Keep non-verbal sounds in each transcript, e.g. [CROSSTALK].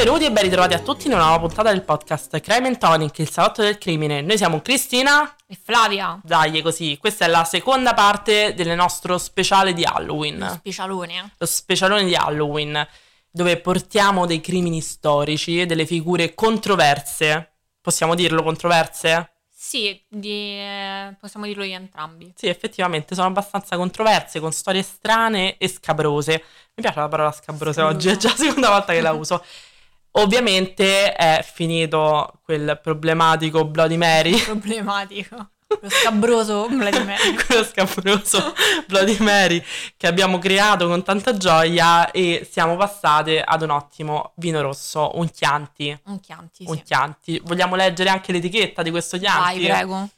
Benvenuti e ben ritrovati a tutti in una nuova puntata del podcast Crime and Tonic, il salotto del crimine. Noi siamo Cristina e Flavia. Dai, così. Questa è la seconda parte del nostro speciale di Halloween. Lo specialone. Lo specialone di Halloween, dove portiamo dei crimini storici, delle figure controverse. Possiamo dirlo controverse? Sì, di, eh, possiamo dirlo di entrambi. Sì, effettivamente sono abbastanza controverse, con storie strane e scabrose. Mi piace la parola scabrose oggi, è già la seconda volta che la uso. [LAUGHS] Ovviamente è finito quel problematico Bloody Mary. [LAUGHS] Problematico. Lo scabroso Bloody Mary. [LAUGHS] Quello scabroso Bloody Mary che abbiamo creato con tanta gioia e siamo passate ad un ottimo vino rosso, un Chianti. Un Chianti, Un sì. Chianti. Vogliamo leggere anche l'etichetta di questo Chianti? Vai, prego.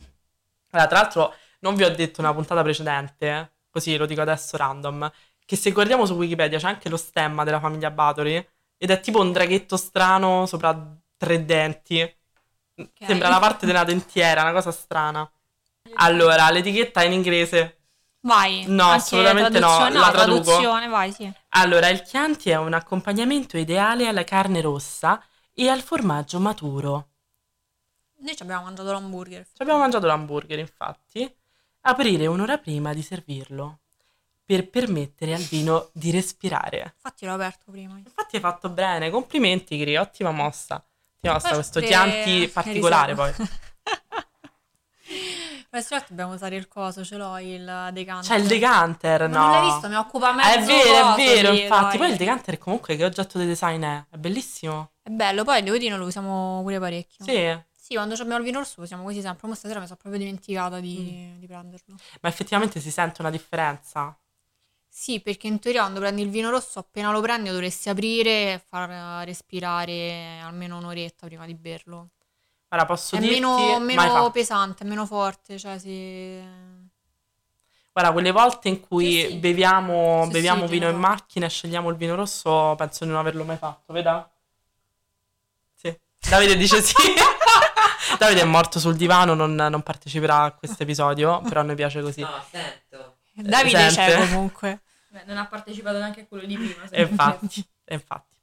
Allora, tra l'altro, non vi ho detto nella puntata precedente, così lo dico adesso random, che se guardiamo su Wikipedia c'è anche lo stemma della famiglia Bathory ed è tipo un draghetto strano sopra tre denti. Sembra la parte della dentiera, una cosa strana. Allora, l'etichetta è in inglese. Vai. No, assolutamente no, la traduco. traduzione, vai, sì. Allora, il Chianti è un accompagnamento ideale alla carne rossa e al formaggio maturo. Noi ci abbiamo mangiato l'hamburger. Ci abbiamo mangiato l'hamburger, infatti. Aprire un'ora prima di servirlo per permettere al vino di respirare. Infatti l'ho aperto prima. Infatti hai fatto bene, complimenti Gri, ottima mossa. Ottima mossa, questo Chianti particolare poi. [LAUGHS] Questa volta dobbiamo usare il coso, ce l'ho il decanter. C'è il decanter, no? Non l'hai visto? Mi occupa mezzo È vero, è vero, lì, infatti. dai. Poi il decanter comunque che oggetto di design è? È bellissimo. È bello, poi devo dire noi lo usiamo pure parecchio. Sì, Sì, quando abbiamo il vino rosso lo usiamo così sempre. Ma stasera mi sono proprio dimenticata di, Mm. di prenderlo. ma effettivamente si sente una differenza. Sì, perché in teoria quando prendi il vino rosso, appena lo prendi lo dovresti aprire e far respirare almeno un'oretta prima di berlo. Ora posso È dirti... meno, meno pesante, è meno forte, cioè si... Guarda, quelle volte in cui Sì, sì. beviamo, Sì, beviamo sì, vino in macchina e scegliamo il vino rosso, penso di non averlo mai fatto, veda? Sì. Davide dice sì. [LAUGHS] Davide è morto sul divano, non, non parteciperà a questo episodio, però a noi piace così. No, sento. Davide sente. c'è comunque. Beh, non ha partecipato neanche a quello di prima. Infatti, infatti.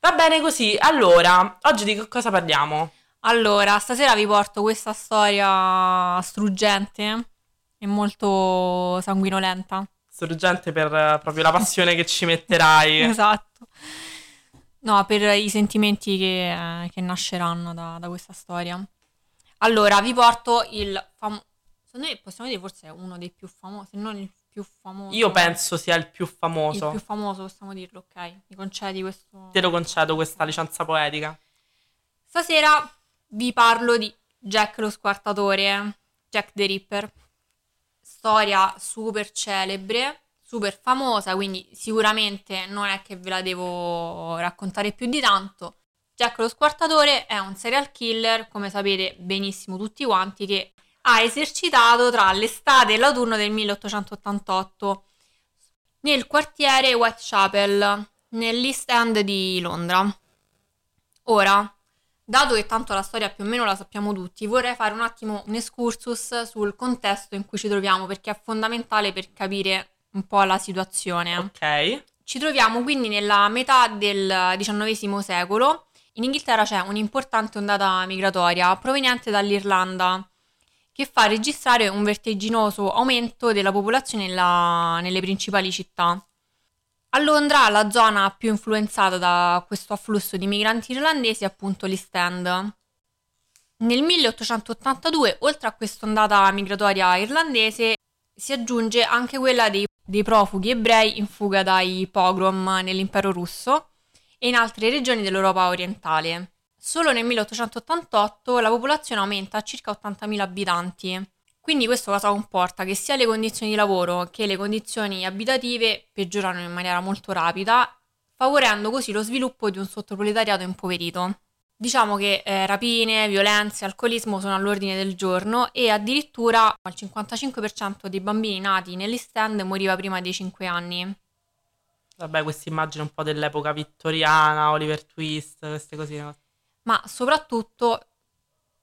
Va bene così. Allora, oggi di che cosa parliamo? Allora, stasera vi porto questa storia struggente e molto sanguinolenta. Sorgente per eh, proprio la passione che ci metterai. [LAUGHS] Esatto. No, per i sentimenti che, che nasceranno da, da questa storia. Allora, vi porto il famoso... Secondo me possiamo dire forse è uno dei più famosi, se non il più famoso. Io penso sia il più Il famoso. più famoso, possiamo dirlo, ok? Mi concedi questo... Te lo concedo questa licenza poetica. Stasera vi parlo di Jack lo squartatore, Jack the Ripper. Storia super celebre, super famosa, quindi sicuramente non è che ve la devo raccontare più di tanto. Jack lo squartatore è un serial killer, come sapete benissimo tutti quanti, che ha esercitato tra l'estate e l'autunno del 1888 nel quartiere Whitechapel, nell'East End di Londra. Ora, dato che tanto la storia più o meno la sappiamo tutti, vorrei fare un attimo un excursus sul contesto in cui ci troviamo perché è fondamentale per capire un po' la situazione. Ok. Ci troviamo quindi nella metà del XIX secolo. In Inghilterra c'è un'importante ondata migratoria proveniente dall'Irlanda che fa registrare un vertiginoso aumento della popolazione nella- nelle principali città. A Londra la zona più influenzata da questo afflusso di migranti irlandesi è appunto l'East End. Nel 1882, oltre a quest'ondata migratoria irlandese, si aggiunge anche quella dei, dei profughi ebrei in fuga dai pogrom nell'impero russo e in altre regioni dell'Europa orientale. Solo nel 1888 la popolazione aumenta a circa 80.000 abitanti. Quindi questo cosa comporta? Che sia le condizioni di lavoro che le condizioni abitative peggiorano in maniera molto rapida, favorendo così lo sviluppo di un sottoproletariato impoverito. Diciamo che eh, rapine, violenze, alcolismo sono all'ordine del giorno e addirittura il 55% dei bambini nati nell'East End moriva prima dei 5 anni. Vabbè, questa immagine un po' dell'epoca vittoriana, Oliver Twist, queste cosine. Ma soprattutto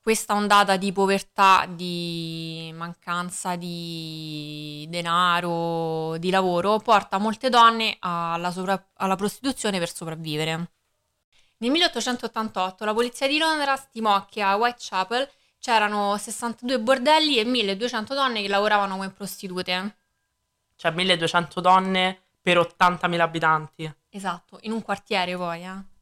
questa ondata di povertà, di mancanza di denaro, di lavoro, porta molte donne alla, sovra- alla prostituzione per sopravvivere. Nel 1888 la polizia di Londra stimò che a Whitechapel c'erano 62 bordelli e 1200 donne che lavoravano come prostitute. Cioè 1200 donne per 80.000 abitanti. Esatto, in un quartiere poi, eh.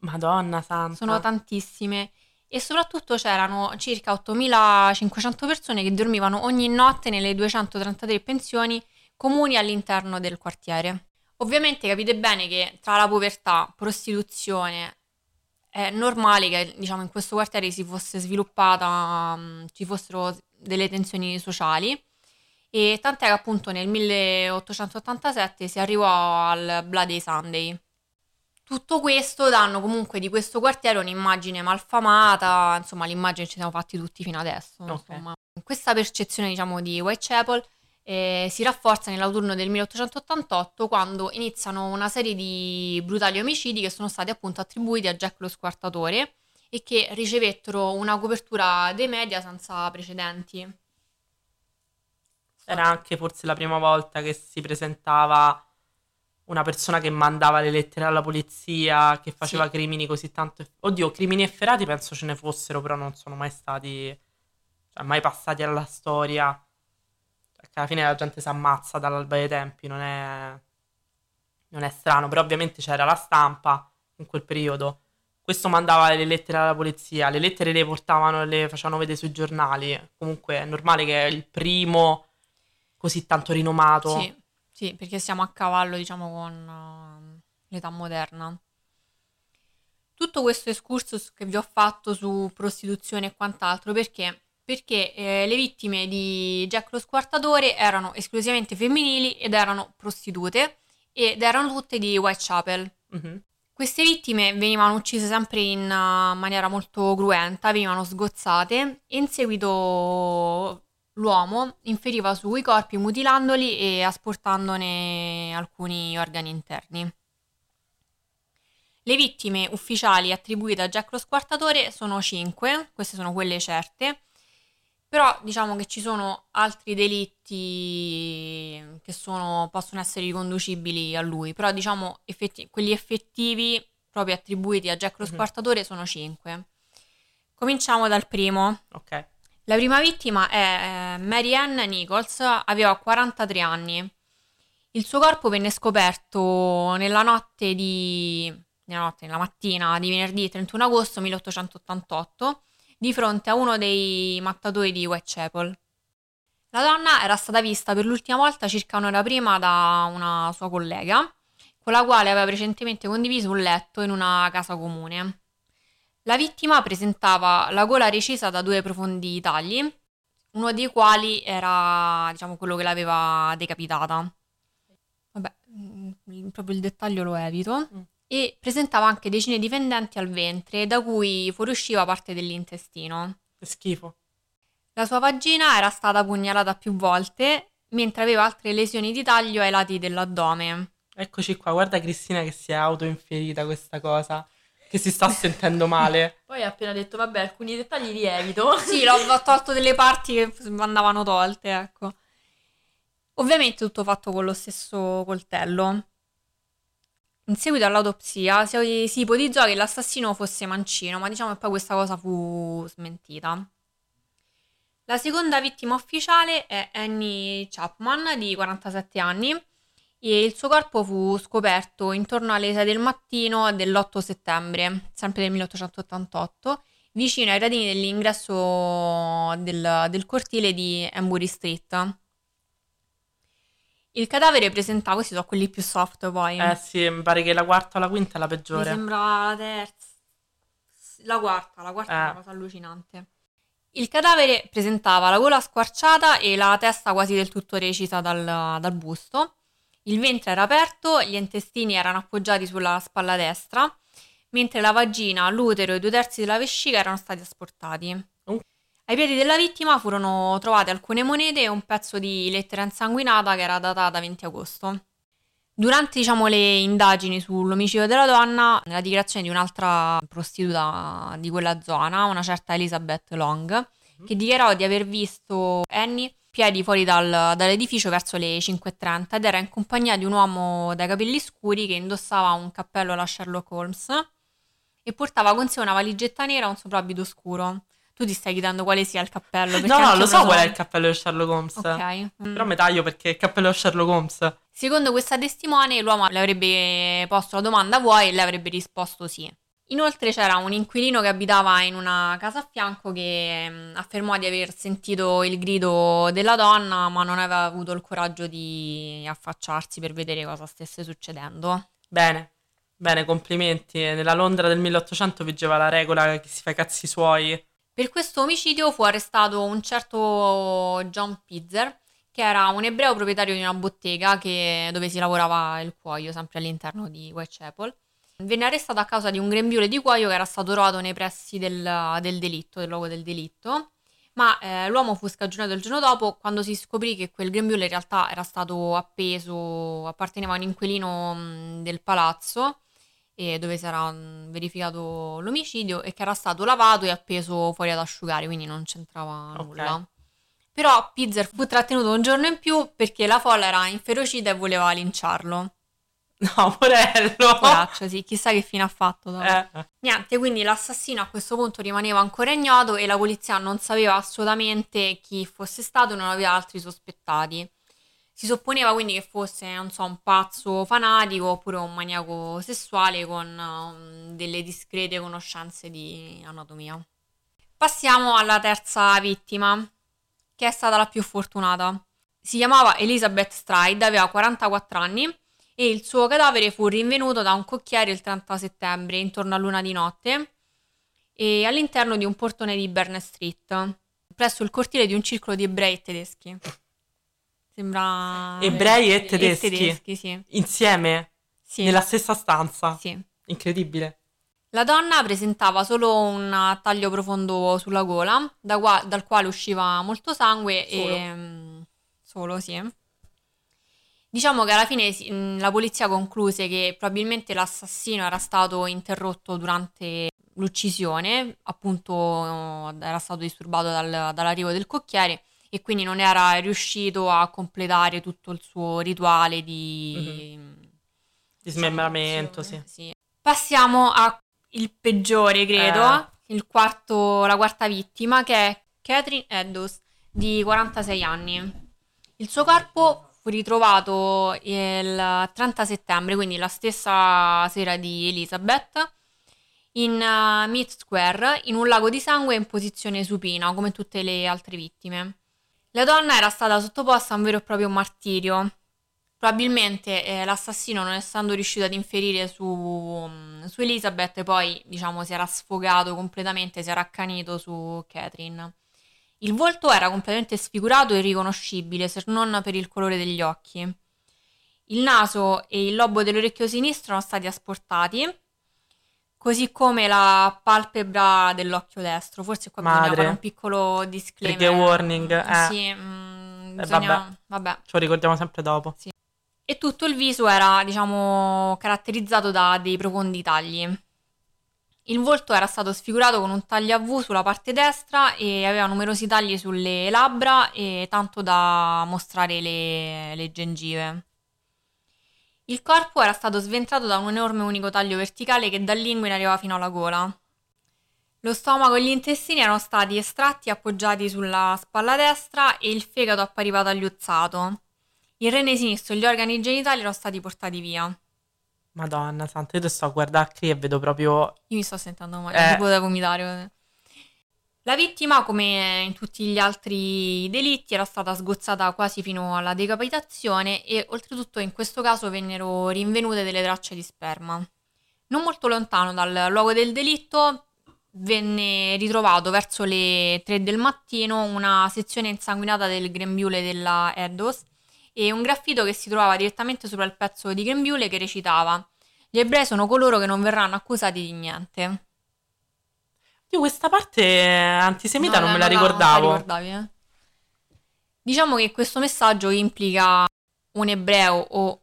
Madonna santa. Sono tantissime. E soprattutto c'erano circa 8500 persone che dormivano ogni notte nelle 233 pensioni comuni all'interno del quartiere. Ovviamente capite bene che tra la povertà, prostituzione, è normale che diciamo, in questo quartiere si fosse sviluppata, mh, ci fossero delle tensioni sociali e tant'è che appunto nel 1887 si arrivò al Bloody Sunday. Tutto questo danno comunque di questo quartiere un'immagine malfamata, insomma l'immagine che ci siamo fatti tutti fino adesso. Ok. Insomma. Questa percezione diciamo di Whitechapel eh, si rafforza nell'autunno del 1888 quando iniziano una serie di brutali omicidi che sono stati appunto attribuiti a Jack lo squartatore e che ricevettero una copertura dei media senza precedenti. Era anche forse la prima volta che si presentava una persona che mandava le lettere alla polizia, che faceva Sì. crimini così tanto. Oddio, crimini efferati penso ce ne fossero, però non sono mai stati. Cioè, mai passati alla storia. Perché alla fine la gente si ammazza dall'alba dei tempi, non è. Non è strano, però ovviamente c'era la stampa in quel periodo. Questo mandava le lettere alla polizia, le lettere le portavano e le facevano vedere sui giornali. Comunque è normale che è il primo così tanto rinomato. Sì, sì, perché siamo a cavallo, diciamo, con uh, l'età moderna. Tutto questo excursus che vi ho fatto su prostituzione e quant'altro, perché? Perché eh, le vittime di Jack lo Squartatore erano esclusivamente femminili ed erano prostitute ed erano tutte di Whitechapel. Mhm. Queste vittime venivano uccise sempre in uh, maniera molto cruenta, venivano sgozzate e in seguito l'uomo inferiva sui corpi mutilandoli e asportandone alcuni organi interni. Le vittime ufficiali attribuite a Jack lo Squartatore sono 5, queste sono quelle certe, però diciamo che ci sono altri delitti che sono- possono essere riconducibili a lui, però diciamo effetti- quelli effettivi proprio attribuiti a Jack lo Mhm. Squartatore sono 5. Cominciamo dal primo. Ok. La prima vittima è eh, Mary Ann Nichols, aveva 43 anni. Il suo corpo venne scoperto nella notte di... nella notte, nella mattina di venerdì 31 agosto 1888 di fronte a uno dei mattatori di Whitechapel. La donna era stata vista per l'ultima volta circa un'ora prima da una sua collega, con la quale aveva precedentemente condiviso un letto in una casa comune. La vittima presentava la gola recisa da due profondi tagli, uno dei quali era, diciamo, quello che l'aveva decapitata. Vabbè, mm, proprio il dettaglio lo evito. Mm. E presentava anche decine di fendenti al ventre, da cui fuoriusciva parte dell'intestino. Che schifo. La sua vagina era stata pugnalata più volte, mentre aveva altre lesioni di taglio ai lati dell'addome. Eccoci qua, guarda Cristina che si è autoinferita questa cosa, che si sta sentendo male. [LAUGHS] Poi ha appena detto, vabbè, alcuni dettagli li evito. [LAUGHS] Sì, l'ho, ho tolto delle parti che andavano tolte, ecco. Ovviamente tutto fatto con lo stesso coltello. In seguito all'autopsia si, si ipotizzò che l'assassino fosse mancino, ma diciamo che poi questa cosa fu smentita. La seconda vittima ufficiale è Annie Chapman, di 47 anni, e il suo corpo fu scoperto intorno alle 6 del mattino dell'8 settembre, sempre del 1888, vicino ai gradini dell'ingresso del, del cortile di Embury Street. Il cadavere presentava, questi sono quelli più soft poi. Eh sì, mi pare che la quarta o la quinta è la Mi peggiore. sembra la terza. La quarta, la quarta è Eh. una cosa allucinante. Il cadavere presentava la gola squarciata e la testa quasi del tutto recisa dal, dal busto. Il ventre era aperto, gli intestini erano appoggiati sulla spalla destra, mentre la vagina, l'utero e due terzi della vescica erano stati asportati. Oh. Ai piedi della vittima furono trovate alcune monete e un pezzo di lettera insanguinata che era datata 20 agosto. Durante, diciamo, le indagini sull'omicidio della donna, nella dichiarazione di un'altra prostituta di quella zona, una certa Elizabeth Long, che dichiarò di aver visto Annie piedi fuori dal- dall'edificio verso le 5.30 ed era in compagnia di un uomo dai capelli scuri che indossava un cappello alla Sherlock Holmes e portava con sé una valigetta nera e un soprabito scuro. Tu ti stai chiedendo quale sia il cappello? No, no, lo so qual è il cappello di Sherlock Holmes. Ok. Mm. Però mi taglio perché è il cappello di Sherlock Holmes. Secondo questa testimone, l'uomo le avrebbe posto la domanda vuoi e lei avrebbe risposto sì. Inoltre c'era un inquilino che abitava in una casa a fianco che mh, affermò di aver sentito il grido della donna, ma non aveva avuto il coraggio di affacciarsi per vedere cosa stesse succedendo. Bene, bene, complimenti. Nella Londra del 1800 vigeva la regola che si fa i cazzi suoi. Per questo omicidio fu arrestato un certo John Pizzer, che era un ebreo proprietario di una bottega che- dove si lavorava il cuoio, sempre all'interno di Whitechapel. Venne arrestato a causa di un grembiule di cuoio che era stato trovato nei pressi del, del delitto, del luogo del delitto. Ma eh, l'uomo fu scagionato il giorno dopo quando si scoprì che quel grembiule in realtà era stato appeso, apparteneva a un inquilino mh, del palazzo e dove si era mh, verificato l'omicidio e che era stato lavato e appeso fuori ad asciugare, quindi non c'entrava Ok. nulla. Però Pizzer fu trattenuto un giorno in più perché la folla era inferocita e voleva linciarlo. [LAUGHS] No, porello. Poraccio, sì, chissà che fine ha fatto eh. Niente, quindi l'assassino a questo punto rimaneva ancora ignoto e la polizia non sapeva assolutamente chi fosse stato e non aveva altri sospettati. Si supponeva quindi che fosse, non so, un pazzo fanatico oppure un maniaco sessuale con um, delle discrete conoscenze di anatomia. Passiamo alla terza vittima, che è stata la più fortunata. Si chiamava Elizabeth Stride, aveva 44 anni e il suo cadavere fu rinvenuto da un cocchiere il 30 settembre, intorno a luna di notte, e all'interno di un portone di Berners Street, presso il cortile di un circolo di ebrei e tedeschi. Sembra... Ebrei e tedeschi. tedeschi, sì. Insieme, Sì, nella stessa stanza. sì. Incredibile. La donna presentava solo un taglio profondo sulla gola, da qua- dal quale usciva molto sangue Solo? e... mm, Solo, sì. Diciamo che alla fine mm, la polizia concluse che probabilmente l'assassino era stato interrotto durante l'uccisione, appunto era stato disturbato dal- dall'arrivo del cocchiere e quindi non era riuscito a completare tutto il suo rituale di... Di smembramento, sì. Sì. Passiamo al peggiore, credo, Eh. il quarto, la quarta vittima, che è Catherine Eddos, di 46 anni. Il suo corpo ritrovato il 30 settembre, quindi la stessa sera di Elizabeth, in uh, Mead Square, in un lago di sangue in posizione supina, come tutte le altre vittime. La donna era stata sottoposta a un vero e proprio martirio. Probabilmente eh, l'assassino, non essendo riuscito ad inferire su, mm, su Elizabeth, poi diciamo si era sfogato completamente, si era accanito su Catherine. Il volto era completamente sfigurato e irriconoscibile, se non per il colore degli occhi. Il naso e il lobo dell'orecchio sinistro erano stati asportati, così come la palpebra dell'occhio destro. Forse qua bisogna Madre. fare un piccolo disclaimer. Trigger warning, eh. Sì, mm, Eh, bisogna... vabbè. Ce lo ricordiamo sempre dopo. E tutto il viso era, diciamo, caratterizzato da dei profondi tagli. Il volto era stato sfigurato con un taglio a V sulla parte destra e aveva numerosi tagli sulle labbra e tanto da mostrare le, le gengive. Il corpo era stato sventrato da un enorme unico taglio verticale che dall'inguine arrivava fino alla gola. Lo stomaco e gli intestini erano stati estratti e appoggiati sulla spalla destra e il fegato appariva tagliuzzato. Il rene sinistro e gli organi genitali erano stati portati via. Madonna santa, io te sto a guardare qui e vedo proprio... Io mi sto sentendo male, Eh. tipo da vomitare. La vittima, come in tutti gli altri delitti, era stata sgozzata quasi fino alla decapitazione e oltretutto in questo caso vennero rinvenute delle tracce di sperma. Non molto lontano dal luogo del delitto venne ritrovato verso le 3 del mattino una sezione insanguinata del grembiule della Eddos e un graffito che si trovava direttamente sopra il pezzo di grembiule che recitava Gli ebrei sono coloro che non verranno accusati di niente. Io questa parte antisemita No, non me la la ricordavo. ricordavi, eh? Diciamo che questo messaggio implica un ebreo o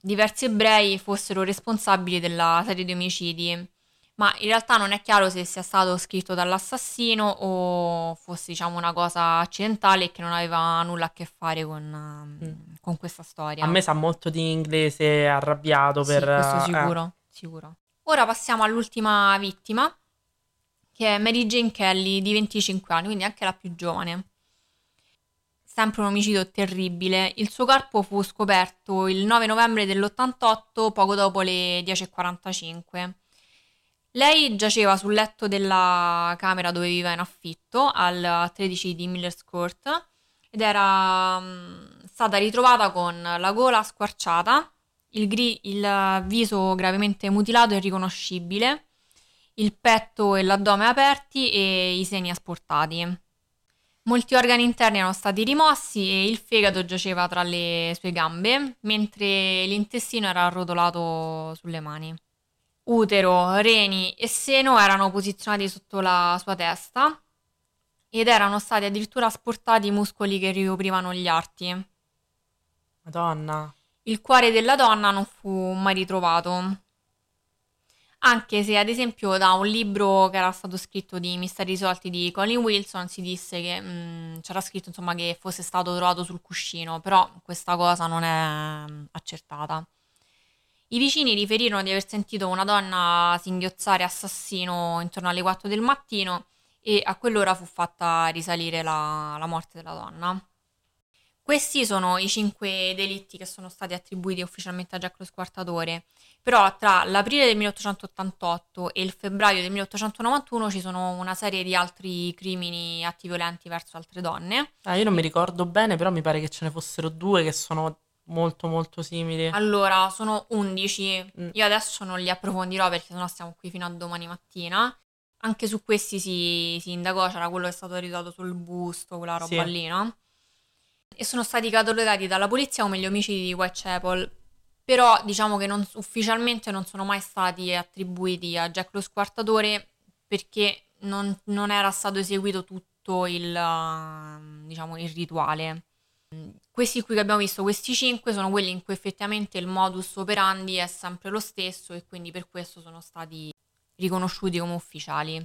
diversi ebrei fossero responsabili della serie di omicidi, ma in realtà non è chiaro se sia stato scritto dall'assassino o fosse diciamo una cosa accidentale e che non aveva nulla a che fare con, ehm, con questa storia. A me sa molto di inglese arrabbiato Sì, per... questo eh, sicuro, sicuro. Ora passiamo all'ultima vittima, che è Mary Jane Kelly di 25 anni, quindi anche la più giovane. Sempre un omicidio terribile. Il suo corpo fu scoperto il 9 novembre dell'88, poco dopo le 10.45. Lei giaceva sul letto della camera dove viveva in affitto, al 13 di Miller's Court, ed era mm, stata ritrovata con la gola squarciata, il, gri- il viso gravemente mutilato e irriconoscibile, il petto e l'addome aperti e i seni asportati. Molti organi interni erano stati rimossi e il fegato giaceva tra le sue gambe, mentre l'intestino era arrotolato sulle mani. Utero, reni e seno erano posizionati sotto la sua testa ed erano stati addirittura asportati i muscoli che ricoprivano gli arti. Madonna. Il cuore della donna non fu mai ritrovato. Anche se, ad esempio, da un libro che era stato scritto di misteri risolti di Colin Wilson si disse che mh, c'era scritto insomma che fosse stato trovato sul cuscino, però questa cosa non è mh, accertata. I vicini riferirono di aver sentito una donna singhiozzare assassino intorno alle 4 del mattino e a quell'ora fu fatta risalire la, la morte della donna. Questi sono i cinque delitti che sono stati attribuiti ufficialmente a Jack lo Squartatore, però tra l'aprile del 1888 e il febbraio del 1891 ci sono una serie di altri crimini atti violenti verso altre donne. Ah, io non mi ricordo bene, però mi pare che ce ne fossero due che sono molto molto simili. Allora, sono 11. Mm. Io adesso non li approfondirò perché sennò stiamo qui fino a domani mattina. Anche su questi si, si indagò, c'era quello che è stato ridato sul busto, quella roba Sì. lì, no? E sono stati catalogati dalla polizia come gli omicidi di Whitechapel. Però diciamo che non- ufficialmente non sono mai stati attribuiti a Jack lo Squartatore perché non, non era stato eseguito tutto il, diciamo, il rituale. Questi qui che abbiamo visto, questi 5, sono quelli in cui effettivamente il modus operandi è sempre lo stesso e quindi per questo sono stati riconosciuti come ufficiali.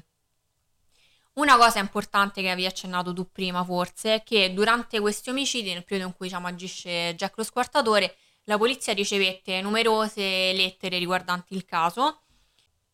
Una cosa importante che avevi accennato tu prima forse è che durante questi omicidi, nel periodo in cui diciamo, agisce Jack lo Squartatore, la polizia ricevette numerose lettere riguardanti il caso.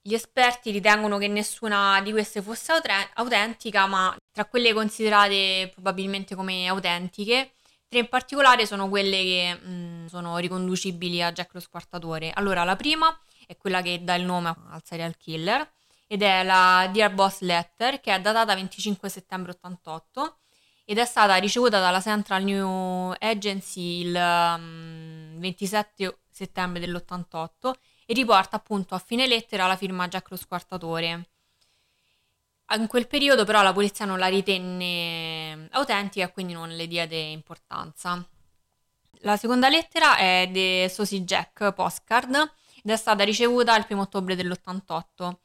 Gli esperti ritengono che nessuna di queste fosse autentica, ma tra quelle considerate probabilmente come autentiche, tre in particolare sono quelle che mh, sono riconducibili a Jack lo Squartatore. Allora, la prima è quella che dà il nome al serial killer ed è la Dear Boss Letter che è datata 25 settembre 88 ed è stata ricevuta dalla Central New Agency il um, 27 settembre dell'88 e riporta appunto a fine lettera la firma Jack lo Squartatore. In quel periodo però la polizia non la ritenne autentica e quindi non le diede importanza. La seconda lettera è di Sosie Jack Postcard ed è stata ricevuta il 1 ottobre dell'88.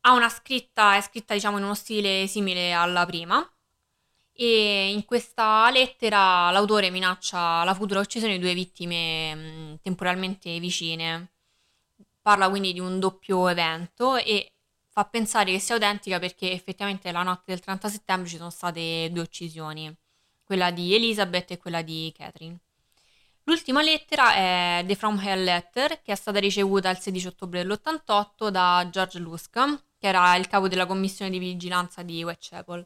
Ha una scritta, è scritta diciamo in uno stile simile alla prima e in questa lettera l'autore minaccia la futura uccisione di due vittime mh, temporalmente vicine. Parla quindi di un doppio evento e fa pensare che sia autentica perché effettivamente la notte del 30 settembre ci sono state due uccisioni, quella di Elizabeth e quella di Catherine. L'ultima lettera è The From Hell Letter, che è stata ricevuta il 16 ottobre dell'88 da George Lusk, che era il capo della commissione di vigilanza di Whitechapel.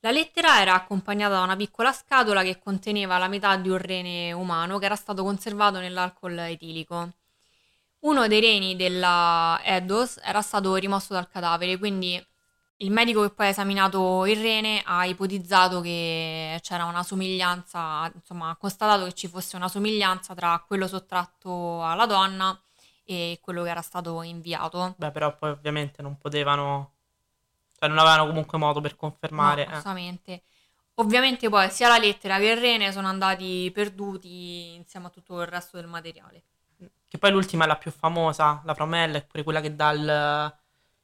La lettera era accompagnata da una piccola scatola che conteneva la metà di un rene umano che era stato conservato nell'alcol etilico. Uno dei reni della Eddos era stato rimosso dal cadavere, quindi il medico che poi ha esaminato il rene ha ipotizzato che c'era una somiglianza, insomma, ha constatato che ci fosse una somiglianza tra quello sottratto alla donna e quello che era stato inviato. Beh, però poi ovviamente non potevano... Cioè non avevano comunque modo per confermare. No, eh. assolutamente. Ovviamente poi sia la lettera che il rene sono andati perduti insieme a tutto il resto del materiale. Che poi l'ultima è la più famosa, la Promella, è pure quella che dà il,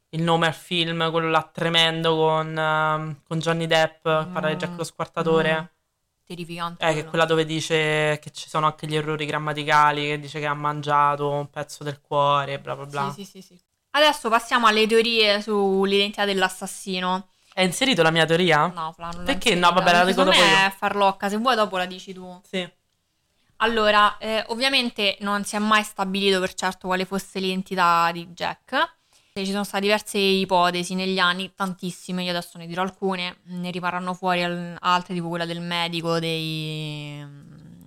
il nome al film, quello là tremendo con, ehm, con Johnny Depp, parla di Jack lo Squartatore. Mm. Terrificante. Eh, che è quella dove dice che ci sono anche gli errori grammaticali, che dice che ha mangiato un pezzo del cuore, bla bla bla. Sì, sì, sì, sì. Adesso passiamo alle teorie sull'identità dell'assassino. Hai inserito la mia teoria? No, Fla, non Perché no? Vabbè, la dico dopo me io. è farlocca, se vuoi dopo la dici tu. Sì. Allora, eh, ovviamente non si è mai stabilito per certo quale fosse l'identità di Jack. Ci sono state diverse ipotesi negli anni, tantissime, io adesso ne dirò alcune, ne rimarranno fuori al- altre, tipo quella del medico, dei,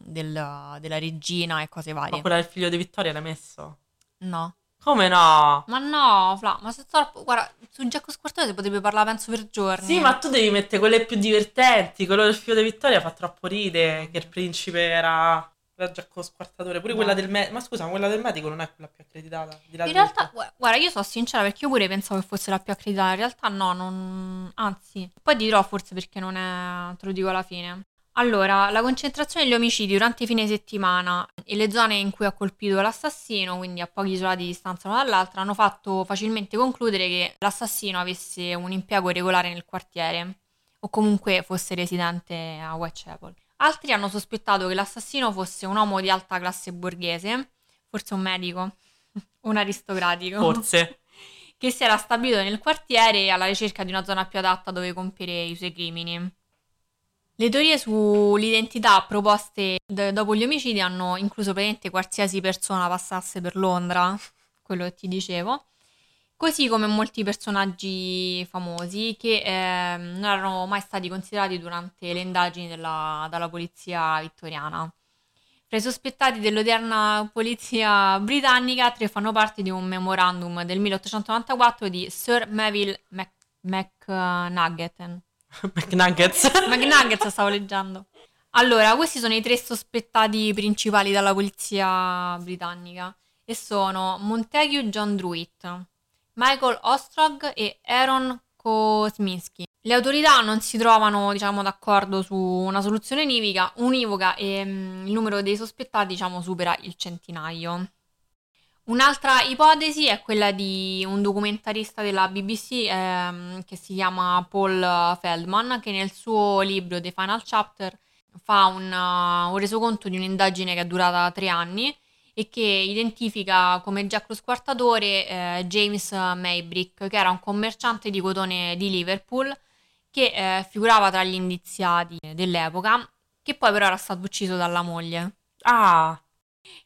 del- della regina e cose Ma varie. quella del figlio di Vittoria l'hai messo? No. Come no? Ma no, Fla, ma se troppo... Guarda, su Giacco Squartato si potrebbe parlare penso per giorni. Sì, ma tu devi mettere quelle più divertenti. Quello del figlio di Vittoria fa troppo ridere. Che il principe era. Era Giacomo Squartatore. Pure No. quella del medico. Ma scusa, quella del medico non è quella più accreditata. Di là In realtà, tutto. gu- guarda, io sono sincera perché io pure pensavo che fosse la più accreditata. In realtà no, non... anzi. Poi dirò forse perché non è... te lo dico alla fine. Allora, la concentrazione degli omicidi durante i fine settimana e le zone in cui ha colpito l'assassino, quindi a pochi isolati di distanza l'una dall'altra, hanno fatto facilmente concludere che l'assassino avesse un impiego regolare nel quartiere o comunque fosse residente a Whitechapel. Altri hanno sospettato che l'assassino fosse un uomo di alta classe borghese, forse un medico, [LAUGHS] un aristocratico, Forse. [LAUGHS] che si era stabilito nel quartiere alla ricerca di una zona più adatta dove compiere i suoi crimini. Le teorie sull'identità proposte d- dopo gli omicidi hanno incluso praticamente qualsiasi persona passasse per Londra, [LAUGHS] quello che ti dicevo, così come molti personaggi famosi che ehm, non erano mai stati considerati durante le indagini della, dalla polizia vittoriana. Fra i sospettati dell'odierna polizia britannica, tre fanno parte di un memorandum del 1894 di Sir Melville Mac- McNugget. [LAUGHS] McNuggets. [LAUGHS] McNuggets stavo leggendo. Allora, questi sono i tre sospettati principali dalla polizia britannica e sono Montague John Druitt, Michael Ostrog e Aaron Kosminski. Le autorità non si trovano, diciamo, d'accordo su una soluzione univoca, univoca e mm, il numero dei sospettati, diciamo, supera il centinaio. Un'altra ipotesi è quella di un documentarista della BBC ehm, che si chiama Paul Feldman, che nel suo libro The Final Chapter fa un, uh, un resoconto di un'indagine che è durata tre anni e che identifica come Jack lo squartatore eh, James Maybrick, che era un commerciante di cotone di Liverpool che eh, figurava tra gli indiziati dell'epoca, che poi però era stato ucciso dalla moglie. Ah,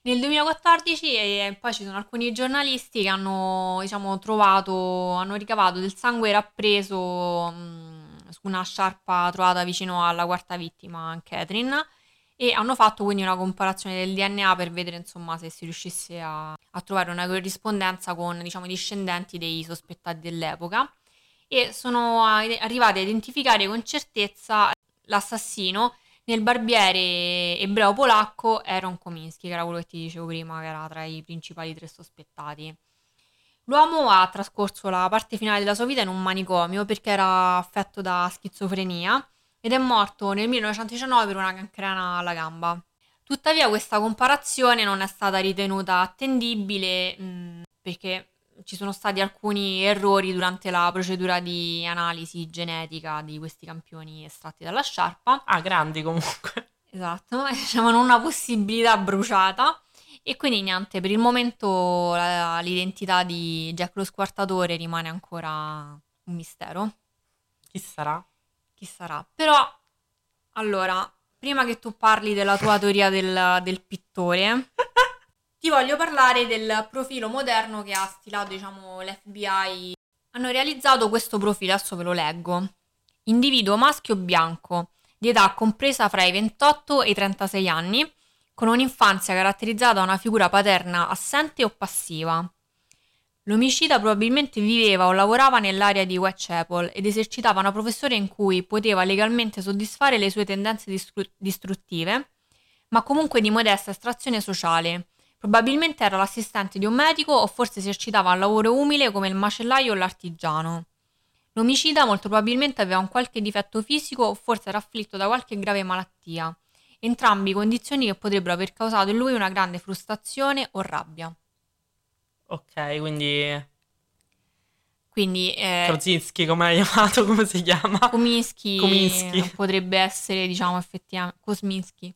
Nel 2014 e poi ci sono alcuni giornalisti che hanno, diciamo, trovato, hanno ricavato del sangue rappreso mh, su una sciarpa trovata vicino alla quarta vittima, Catherine, e hanno fatto quindi una comparazione del DNA per vedere, insomma, se si riuscisse a, a trovare una corrispondenza con, diciamo, i discendenti dei sospettati dell'epoca e sono arrivati a identificare con certezza l'assassino nel barbiere ebreo polacco Aaron Kominski, che era quello che ti dicevo prima, che era tra i principali tre sospettati. L'uomo ha trascorso la parte finale della sua vita in un manicomio perché era affetto da schizofrenia ed è morto nel 1919 per una cancrena alla gamba. Tuttavia questa comparazione non è stata ritenuta attendibile mh, perché ci sono stati alcuni errori durante la procedura di analisi genetica di questi campioni estratti dalla sciarpa. ah, grandi comunque. Esatto, [LAUGHS] diciamo una possibilità bruciata. E quindi niente, per il momento la- l'identità di Jack lo squartatore rimane ancora un mistero. Chi sarà? Chi sarà? Però, allora, prima che tu parli della tua [LAUGHS] teoria del, del pittore, ti voglio parlare del profilo moderno che ha stilato, diciamo, l'FBI. Hanno realizzato questo profilo, adesso ve lo leggo. Individuo maschio bianco, di età compresa fra i 28 e i 36 anni, con un'infanzia caratterizzata da una figura paterna assente o passiva. L'omicida probabilmente viveva o lavorava nell'area di Whitechapel ed esercitava una professione in cui poteva legalmente soddisfare le sue tendenze distru- distruttive, ma comunque di modesta estrazione sociale. Probabilmente era l'assistente di un medico o forse esercitava un lavoro umile come il macellaio o l'artigiano. L'omicida molto probabilmente aveva un qualche difetto fisico o forse era afflitto da qualche grave malattia, entrambi condizioni che potrebbero aver causato in lui una grande frustrazione o rabbia. Ok, quindi. Quindi eh, Krozinski, come l'hai [LAUGHS] chiamato? Come si chiama? Kominsky, Kominsky. potrebbe essere, diciamo, effettivamente Kosminski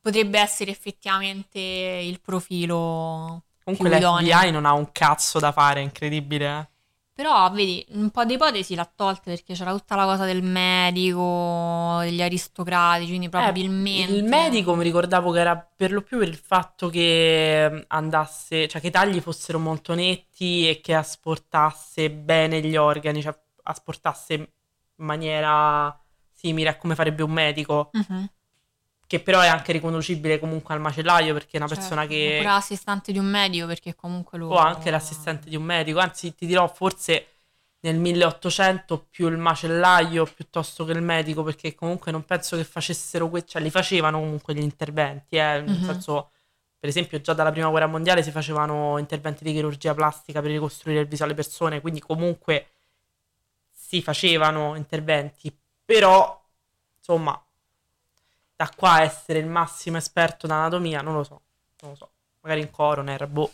potrebbe essere effettivamente il profilo Comunque più idoneo. l'FBI non ha un cazzo da fare, è incredibile. eh. Però, vedi, un po' di ipotesi l'ha tolte perché c'era tutta la cosa del medico, degli aristocratici, quindi probabilmente... Eh, il medico mi ricordavo che era per lo più per il fatto che andasse, cioè che i tagli fossero molto netti e che asportasse bene gli organi, cioè asportasse in maniera simile a come farebbe un medico. Mhm, che però è anche riconducibile comunque al macellaio perché è una certo. persona che Oppure l'assistente di un medico perché comunque lui... o anche l'assistente di un medico, anzi ti dirò forse nel 1800 più il macellaio piuttosto che il medico perché comunque non penso che facessero que- cioè li facevano comunque gli interventi, eh, nel Mhm. senso per esempio già dalla prima guerra mondiale si facevano interventi di chirurgia plastica per ricostruire il viso alle persone, quindi comunque si facevano interventi, però insomma da qua a essere il massimo esperto d'anatomia, non lo so, non lo so. Magari in coroner, boh.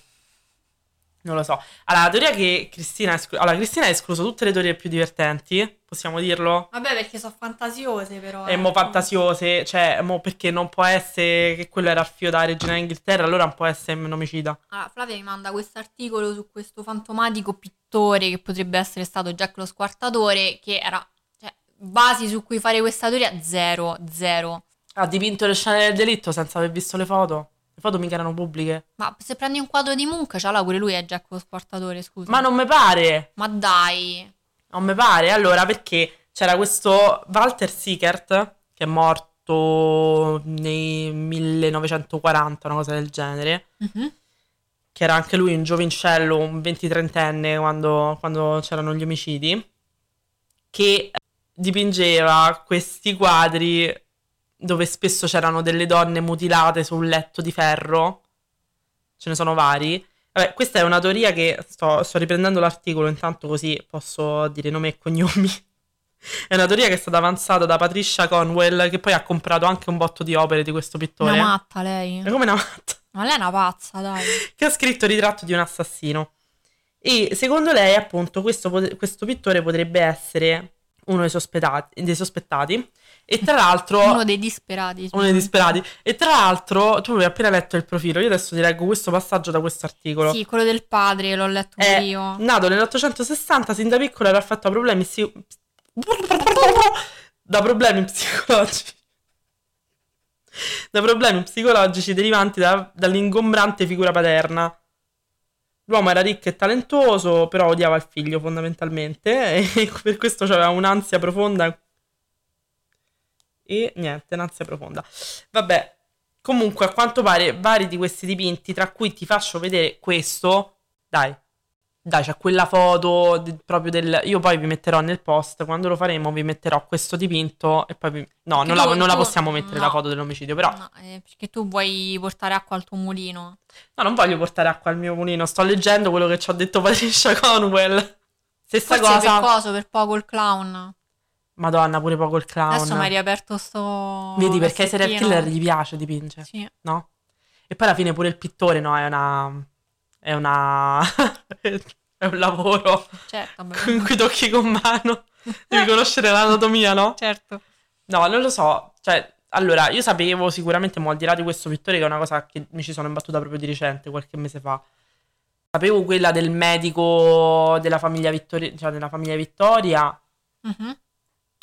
Non lo so. Allora, la teoria che Cristina ha escluso... Allora, Cristina ha escluso tutte le teorie più divertenti, possiamo dirlo? Vabbè, perché sono fantasiose però. E mo fantasiose, cioè, mo perché non può essere che quello era il figlio della regina d'Inghilterra, allora non può essere un omicida. Allora, Flavia mi manda questo articolo su questo fantomatico pittore che potrebbe essere stato Jack lo Squartatore, che era, cioè, basi su cui fare questa teoria, zero, zero. Ha dipinto le scene del delitto senza aver visto le foto. Le foto mica erano pubbliche. Ma se prendi un quadro di Munch, c'ha là pure lui è Jack lo Squartatore, scusa. Ma non mi pare! Ma dai. Non mi pare. Allora, perché c'era questo Walter Sickert, che è morto nei 1940, una cosa del genere, Mhm. che era anche lui un giovincello, un 20-30enne quando, quando c'erano gli omicidi, che dipingeva questi quadri dove spesso c'erano delle donne mutilate su un letto di ferro. Ce ne sono vari. Vabbè, questa è una teoria che sto, sto riprendendo l'articolo, intanto così posso dire nome e cognomi. [LAUGHS] È una teoria che è stata avanzata da Patricia Conwell, che poi ha comprato anche un botto di opere di questo pittore. Una matta lei. È come una matta Ma lei è una pazza, dai. [LAUGHS] che ha scritto Ritratto di un assassino. E secondo lei, appunto, questo, questo pittore potrebbe essere uno dei sospettati, dei sospettati. E tra l'altro, Uno dei disperati. uno dei disperati. E tra l'altro, tu avevi appena letto il profilo. Io adesso ti leggo questo passaggio da questo articolo. Sì, quello del padre, l'ho letto È io. nato nell'860, sin da piccolo era affetto da problemi psi- da problemi psicologici. Da problemi psicologici derivanti da- dall'ingombrante figura paterna. L'uomo era ricco e talentuoso, però odiava il figlio fondamentalmente [LAUGHS] e per questo aveva un'ansia profonda. E niente, un'ansia profonda. Vabbè, comunque a quanto pare vari di questi dipinti, tra cui ti faccio vedere questo, dai, dai, c'è quella foto de- proprio del... Io poi vi metterò nel post, quando lo faremo vi metterò questo dipinto e poi... vi- No, non, tu- la, non la possiamo mettere la no. foto dell'omicidio, però... No, eh, perché tu vuoi portare acqua al tuo mulino. No, non voglio portare acqua al mio mulino, sto leggendo quello che ci ha detto Patricia Conwell. Stessa Forse cosa... per coso, per poco il clown. Madonna, pure poco il clown. Adesso mi hai riaperto sto... Vedi, perché ai serial killer gli piace dipingere, Sì. no? E poi alla fine pure il pittore, no, è una... È una... [LAUGHS] è un lavoro Certo, con cui tocchi con mano. Devi conoscere l'anatomia, no? certo. No, non lo so. Cioè, allora, io sapevo sicuramente, mo, al di là di questo pittore, che è una cosa che mi ci sono imbattuta proprio di recente, qualche mese fa. Sapevo quella del medico della famiglia Vittoria, cioè della famiglia Vittoria, Mhm.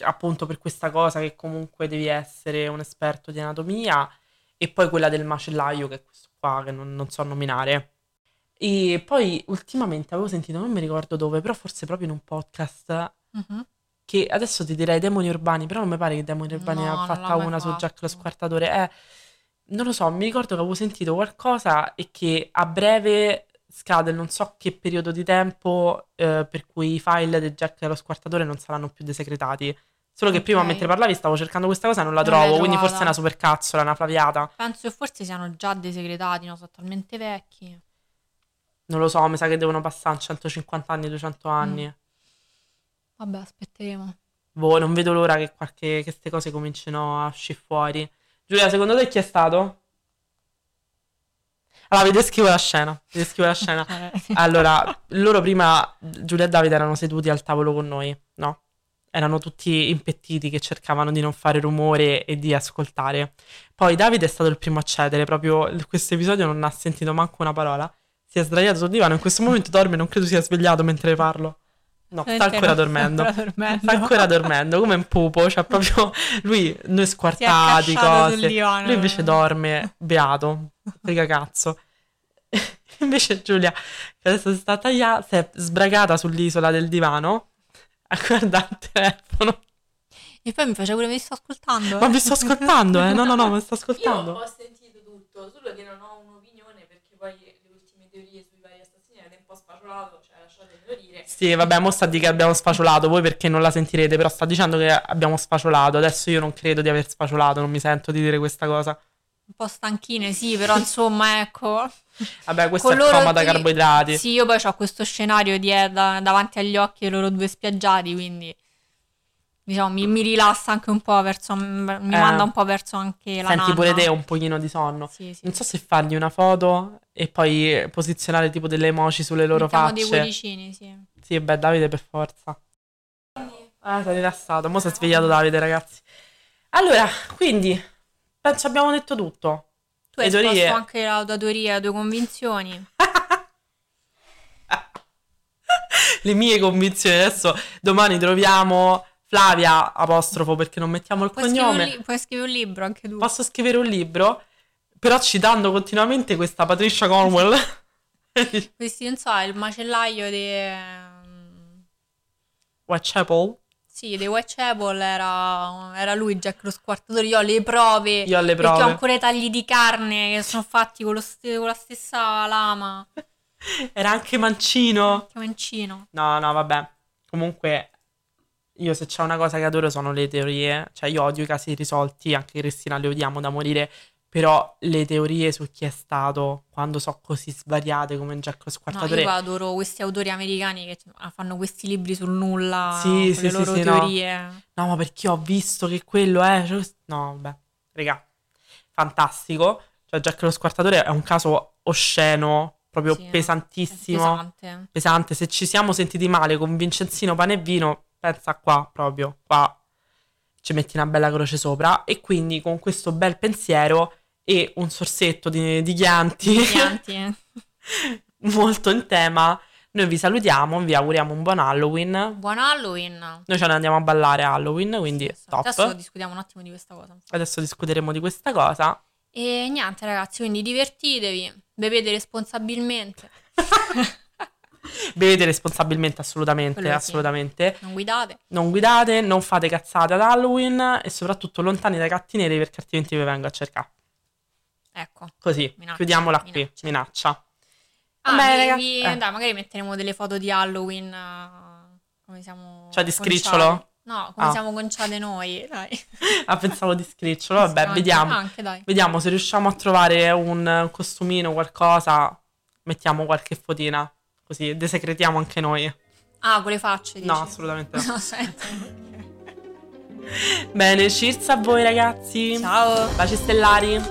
Appunto per questa cosa che comunque devi essere un esperto di anatomia, e poi quella del macellaio, che è questo qua, che non, non so nominare. E poi ultimamente avevo sentito, non mi ricordo dove, però forse proprio in un podcast, Mhm. che adesso ti direi Demoni Urbani, però non mi pare che Demoni Urbani No, ha fatta una su fatto. Jack lo Squartatore. Eh, non lo so, mi ricordo che avevo sentito qualcosa e che a breve scade non so che periodo di tempo eh, per cui i file di Jack lo Squartatore non saranno più desecretati. Solo che prima mentre parlavi stavo cercando questa cosa e non la Non trovo, quindi forse è una supercazzola, una flaviata. Penso che forse siano già desecretati, no? Sono talmente vecchi. Non lo so, mi sa che devono passare 150 anni, 200 Mm. anni. Vabbè, aspetteremo. Boh, non vedo l'ora che qualche, che queste cose comincino a uscire fuori. Giulia, secondo te chi è stato? Allora, vi descrivo la scena. Vi descrivo la scena. [LAUGHS] Allora, loro prima, Giulia e Davide, erano seduti al tavolo con noi, no? Erano tutti impettiti che cercavano di non fare rumore e di ascoltare. Poi Davide è stato il primo a cedere, proprio in questo episodio non ha sentito manco una parola. Si è sdraiato sul divano, in questo momento dorme, non credo sia svegliato mentre parlo. No, sta ancora dormendo. Sta ancora dormendo. Sta ancora dormendo come un pupo, cioè proprio [LAUGHS] lui, noi squartati, cose. Lui invece dorme beato, frega cazzo. [LAUGHS] invece Giulia, che adesso si sta tagliando, si è sbragata sull'isola del divano [LAUGHS] a guardare il telefono. E poi mi faceva pure, mi sto ascoltando. Ma eh. vi sto ascoltando, eh? No, no, no, mi sto Io ascoltando. ho sentito tutto, solo che non ho un'opinione perché poi le ultime teorie sui vari assassini avete un po' sfacciolato, cioè lasciatemelo dire. Sì, vabbè, mo sta di che abbiamo sfacciolato, voi perché non la sentirete, però sta dicendo che abbiamo sfacciolato. Adesso io non credo di aver sfacciolato, non mi sento di dire questa cosa. Un po' stanchine, sì, però insomma, ecco. [LAUGHS] Vabbè, questo Con è coma da carboidrati. Sì, io poi ho questo scenario di, eh, da- davanti agli occhi dei loro due spiaggiati, quindi diciamo mi, mi rilassa anche un po' verso, mi Eh. manda un po' verso anche la Senti pure nanna. te un pochino di sonno. Sì, sì. Non so se fargli una foto e poi posizionare tipo delle emoji sulle loro Mettiamo dei facce. cuoricini, sì. Sì, beh, Davide per forza. Ah, sei rilassato. Mo si è svegliato Davide, ragazzi. Allora, quindi, penso abbiamo detto tutto. Tu hai esposto anche la tua teoria, le tue convinzioni. [LAUGHS] Le mie convinzioni. Adesso, domani troviamo Flavia, apostrofo, perché non mettiamo il Puoi scrivere, cognome. li- puoi scrivere un libro anche tu. Posso scrivere un libro, però citando continuamente questa Patricia Cornwell. Questi, non so, il macellaio dei... Whitechapel. Sì, dei Whitechapel era, era lui, Jack lo squartatore. Io ho le prove. Io ho le Perché ho prove. ancora i tagli di carne che sono fatti con, lo st- con la stessa lama. [LAUGHS] Era anche mancino. Che mancino. No, no, vabbè. Comunque, io se c'è una cosa che adoro sono le teorie. Cioè, io odio i casi risolti, anche Cristina le odiamo da morire. Però le teorie su chi è stato, quando so così svariate come Jack lo No, squartatore. io adoro questi autori americani che ah, fanno questi libri sul nulla Sì, sì, le sì, loro sì, no. teorie. No, ma perché ho visto che quello è. cioè, No, vabbè. Raga, fantastico. Cioè, Jack lo squartatore è un caso osceno, proprio Sì, pesantissimo. Pesante. pesante. Se ci siamo sentiti male con Vincenzino Pane e Vino, pensa qua proprio, qua ci metti una bella croce sopra. E quindi con questo bel pensiero e un sorsetto di, di Chianti Niente. [LAUGHS] molto in tema, noi vi salutiamo, vi auguriamo un buon Halloween. Buon Halloween. Noi ce ne andiamo a ballare a Halloween, quindi Sì, top. Adesso discutiamo un attimo di questa cosa. Adesso discuteremo di questa cosa. E niente, ragazzi, quindi divertitevi, bevete responsabilmente, [LAUGHS] Bevete responsabilmente, assolutamente, Quello sì. assolutamente. non guidate. Non guidate, non fate cazzate ad Halloween e soprattutto lontani dai gatti neri perché altrimenti vi vengo a cercare. Ecco. Così, Minaccia, chiudiamola qui, minaccia. minaccia. Ah, Vabbè, vi- ragazzi, vi- eh. dai, magari metteremo delle foto di Halloween. eh, come siamo. Cioè di scricciolo? No, come Ah. siamo conciate noi. Dai. [LAUGHS] Ah, pensavo di scricciolo, vabbè, Anche- vediamo. Anche. Vediamo se riusciamo a trovare un costumino, qualcosa, mettiamo qualche fotina, così desecretiamo anche noi. Ah, con le facce. No, dici? assolutamente no. [LAUGHS] No, senti. Bene, cheers a voi ragazzi. Ciao. Baci stellari.